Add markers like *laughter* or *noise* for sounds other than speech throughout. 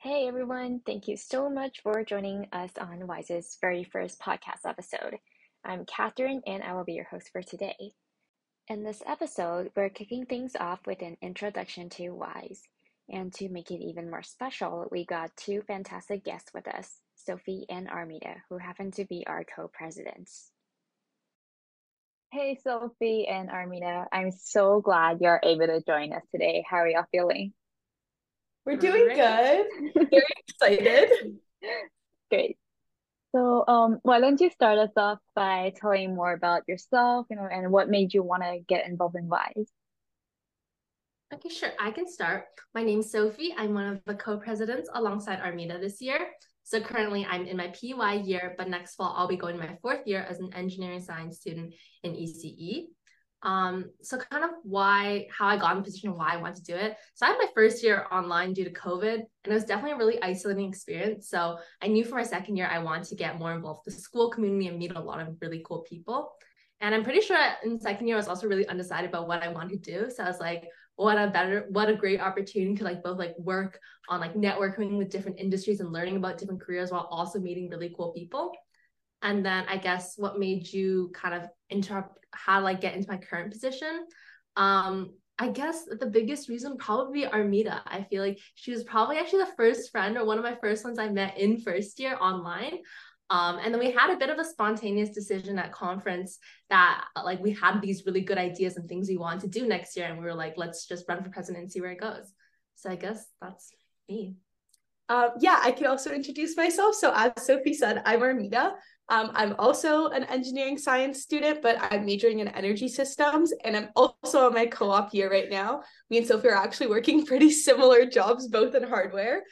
Hey everyone, thank you so much for joining us on WISE's very first podcast episode. I'm Catherine and I will be your host for today. In this episode, we're kicking things off with an introduction to WISE. And to make it even more special, we got two fantastic guests with us, Sophie and Armita, who happen to be our co presidents. Hey, Sophie and Armita. I'm so glad you're able to join us today. How are y'all feeling? We're doing good. *laughs* Very excited. Great. So, um, why don't you start us off by telling more about yourself, you know, and what made you want to get involved in WISE? Okay, sure. I can start. My name's Sophie. I'm one of the co-presidents alongside Armita this year. So currently I'm in my PY year, but next fall I'll be going my fourth year as an engineering science student in ECE. Um, so kind of why, how I got in position, why I wanted to do it. So I had my first year online due to COVID, and it was definitely a really isolating experience. So I knew for my second year I wanted to get more involved with the school community and meet a lot of really cool people. And I'm pretty sure in second year I was also really undecided about what I wanted to do. So I was like, what a better, what a great opportunity to like both like work on like networking with different industries and learning about different careers while also meeting really cool people. And then I guess what made you kind of interrupt how like get into my current position. Um, I guess the biggest reason probably Armita. I feel like she was probably actually the first friend or one of my first ones I met in first year online. Um, and then we had a bit of a spontaneous decision at conference that like we had these really good ideas and things we wanted to do next year. And we were like, let's just run for president and see where it goes. So I guess that's me. Um, yeah, I can also introduce myself. So as Sophie said, I'm Armita. Um, I'm also an engineering science student, but I'm majoring in energy systems, and I'm also on my co-op year right now. Me and Sophie are actually working *laughs* pretty similar jobs, both in hardware.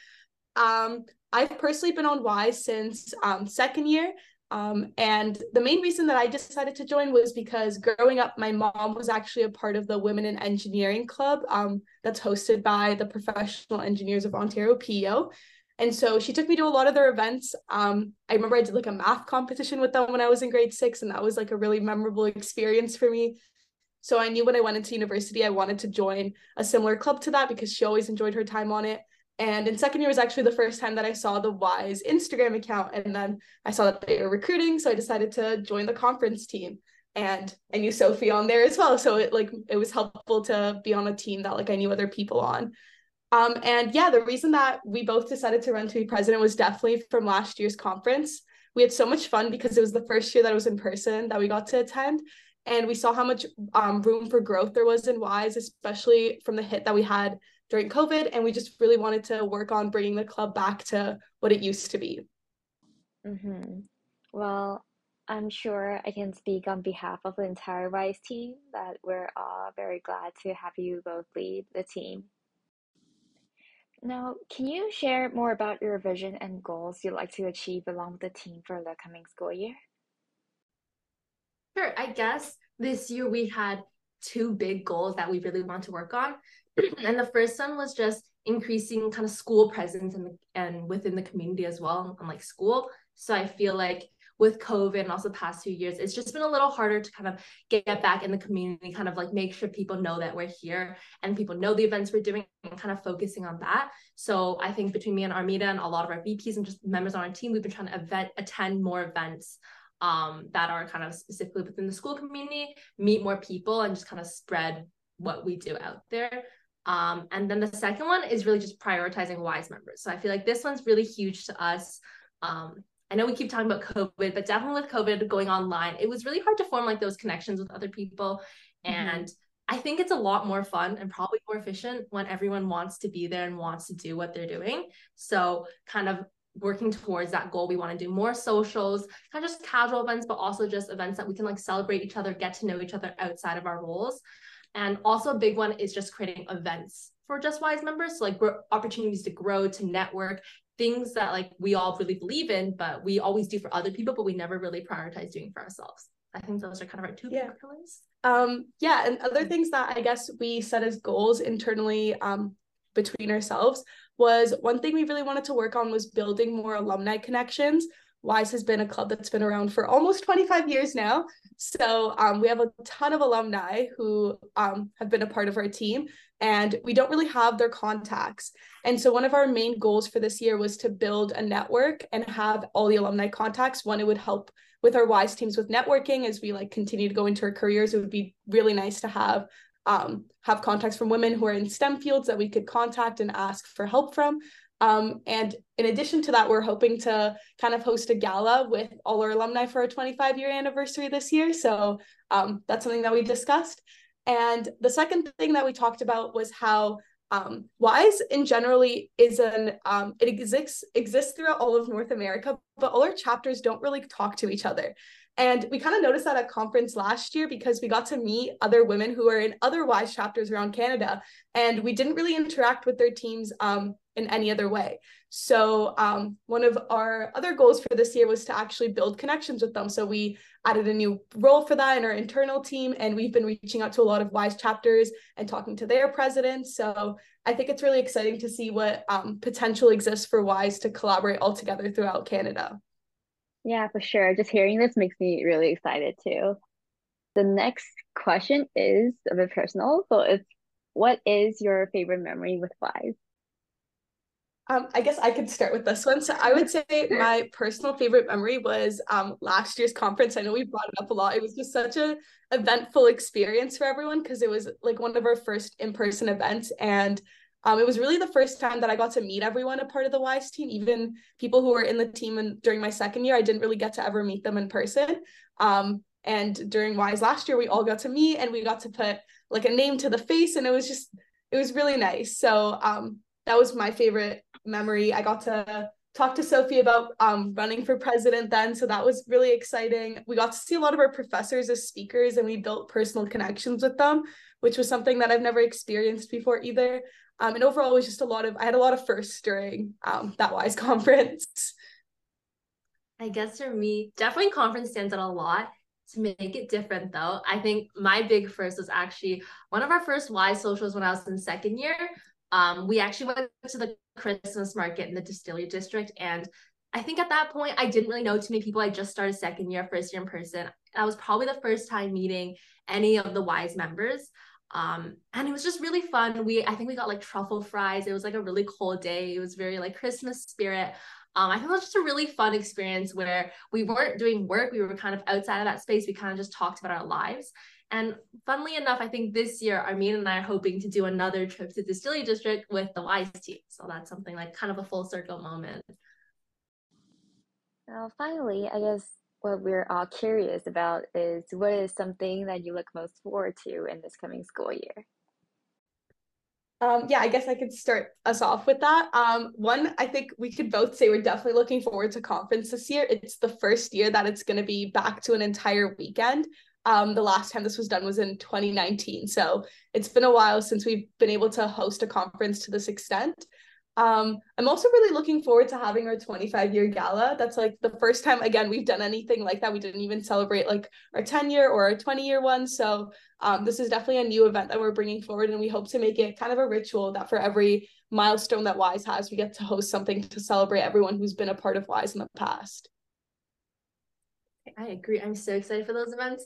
Um, I've personally been on WISE since um, second year, um, and the main reason that I decided to join was because growing up, my mom was actually a part of the Women in Engineering Club um, that's hosted by the Professional Engineers of Ontario, PEO. And so she took me to a lot of their events. Um, I remember I did like a math competition with them when I was in grade six, and that was like a really memorable experience for me. So I knew when I went into university, I wanted to join a similar club to that because she always enjoyed her time on it. And in second year was actually the first time that I saw the Wise Instagram account. And then I saw that they were recruiting. So I decided to join the conference team. And I knew Sophie on there as well. So it like it was helpful to be on a team that like I knew other people on. Um, and yeah, the reason that we both decided to run to be president was definitely from last year's conference. We had so much fun because it was the first year that it was in person that we got to attend. And we saw how much um, room for growth there was in WISE, especially from the hit that we had during COVID. And we just really wanted to work on bringing the club back to what it used to be. Mm-hmm. Well, I'm sure I can speak on behalf of the entire WISE team that we're all very glad to have you both lead the team now, can you share more about your vision and goals you'd like to achieve along with the team for the coming school year? Sure. I guess this year we had two big goals that we really want to work on. *clears throat* and the first one was just increasing kind of school presence and and within the community as well, unlike school. So I feel like with COVID and also past few years, it's just been a little harder to kind of get back in the community, kind of like make sure people know that we're here and people know the events we're doing and kind of focusing on that. So I think between me and Armita and a lot of our VPs and just members on our team, we've been trying to event, attend more events um, that are kind of specifically within the school community, meet more people and just kind of spread what we do out there. Um, and then the second one is really just prioritizing wise members. So I feel like this one's really huge to us. Um, I know we keep talking about COVID, but definitely with COVID going online, it was really hard to form like those connections with other people. Mm-hmm. And mm-hmm. I think it's a lot more fun and probably more efficient when everyone wants to be there and wants to do what they're doing. So, kind of working towards that goal, we want to do more socials, kind of just casual events, but also just events that we can like celebrate each other, get to know each other outside of our roles. And also, a big one is just creating events for Just Wise members. So, like, opportunities to grow, to network, things that like we all really believe in, but we always do for other people, but we never really prioritize doing for ourselves. I think those are kind of our two yeah. pillars. Um, yeah, and other things that I guess we set as goals internally um, between ourselves was one thing we really wanted to work on was building more alumni connections WISE has been a club that's been around for almost 25 years now. So um, we have a ton of alumni who um, have been a part of our team, and we don't really have their contacts. And so one of our main goals for this year was to build a network and have all the alumni contacts. One, it would help with our WISE teams with networking as we like continue to go into our careers. It would be really nice to have um, have contacts from women who are in STEM fields that we could contact and ask for help from. Um, and in addition to that, we're hoping to kind of host a gala with all our alumni for our 25 year anniversary this year. So um, that's something that we discussed. And the second thing that we talked about was how um, WISE in generally is an um, it exists exists throughout all of North America, but all our chapters don't really talk to each other. And we kind of noticed that at conference last year because we got to meet other women who are in other WISE chapters around Canada, and we didn't really interact with their teams um, in any other way. So um, one of our other goals for this year was to actually build connections with them. So we added a new role for that in our internal team, and we've been reaching out to a lot of WISE chapters and talking to their presidents. So I think it's really exciting to see what um, potential exists for WISE to collaborate all together throughout Canada. Yeah, for sure. Just hearing this makes me really excited too. The next question is a bit personal. So it's what is your favorite memory with WISE? Um, I guess I could start with this one. So I would *laughs* say my personal favorite memory was um, last year's conference. I know we brought it up a lot. It was just such a eventful experience for everyone because it was like one of our first in-person events and um, it was really the first time that I got to meet everyone a part of the WISE team, even people who were in the team and during my second year, I didn't really get to ever meet them in person. Um, and during WISE last year, we all got to meet and we got to put like a name to the face and it was just, it was really nice. So um, that was my favorite memory. I got to talk to Sophie about um, running for president then. So that was really exciting. We got to see a lot of our professors as speakers and we built personal connections with them, which was something that I've never experienced before either. Um, and overall, it was just a lot of, I had a lot of firsts during um, that WISE *laughs* conference. I guess for me, definitely conference stands out a lot. To make it different though, I think my big first was actually one of our first WISE socials when I was in second year. Um, we actually went to the Christmas market in the distillery district. And I think at that point, I didn't really know too many people. I just started second year, first year in person. That was probably the first time meeting any of the WISE members. Um, and it was just really fun. We I think we got like truffle fries. It was like a really cold day. It was very like Christmas spirit. Um, I think it was just a really fun experience where we weren't doing work. We were kind of outside of that space. We kind of just talked about our lives. And funnily enough, I think this year Armin and I are hoping to do another trip to the Distillery District with the WISE team. So that's something like kind of a full circle moment. Now, finally, I guess what we're all curious about is what is something that you look most forward to in this coming school year? Um, yeah, I guess I could start us off with that. Um, one, I think we could both say we're definitely looking forward to conference this year. It's the first year that it's going to be back to an entire weekend. Um, the last time this was done was in 2019. So it's been a while since we've been able to host a conference to this extent. Um, I'm also really looking forward to having our 25 year gala. That's like the first time again we've done anything like that. We didn't even celebrate like our 10 year or our 20 year one. So um, this is definitely a new event that we're bringing forward, and we hope to make it kind of a ritual that for every milestone that WISE has, we get to host something to celebrate everyone who's been a part of WISE in the past. I agree. I'm so excited for those events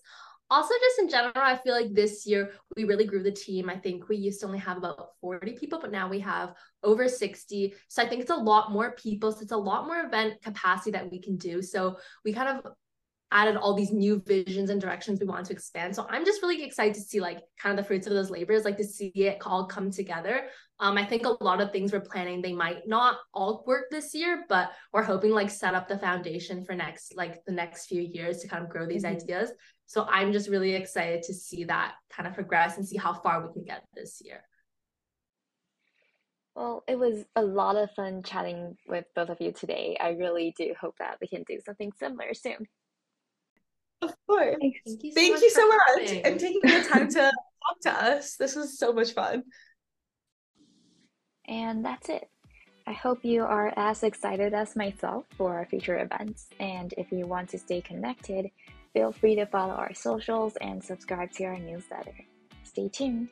also just in general i feel like this year we really grew the team i think we used to only have about 40 people but now we have over 60 so i think it's a lot more people so it's a lot more event capacity that we can do so we kind of added all these new visions and directions we want to expand. So I'm just really excited to see like kind of the fruits of those labors, like to see it all come together. Um, I think a lot of things we're planning, they might not all work this year, but we're hoping like set up the foundation for next, like the next few years to kind of grow these mm-hmm. ideas. So I'm just really excited to see that kind of progress and see how far we can get this year. Well, it was a lot of fun chatting with both of you today. I really do hope that we can do something similar soon. Of course. Thank you so Thank much, you so much and taking the *laughs* time to talk to us. This was so much fun. And that's it. I hope you are as excited as myself for our future events. And if you want to stay connected, feel free to follow our socials and subscribe to our newsletter. Stay tuned.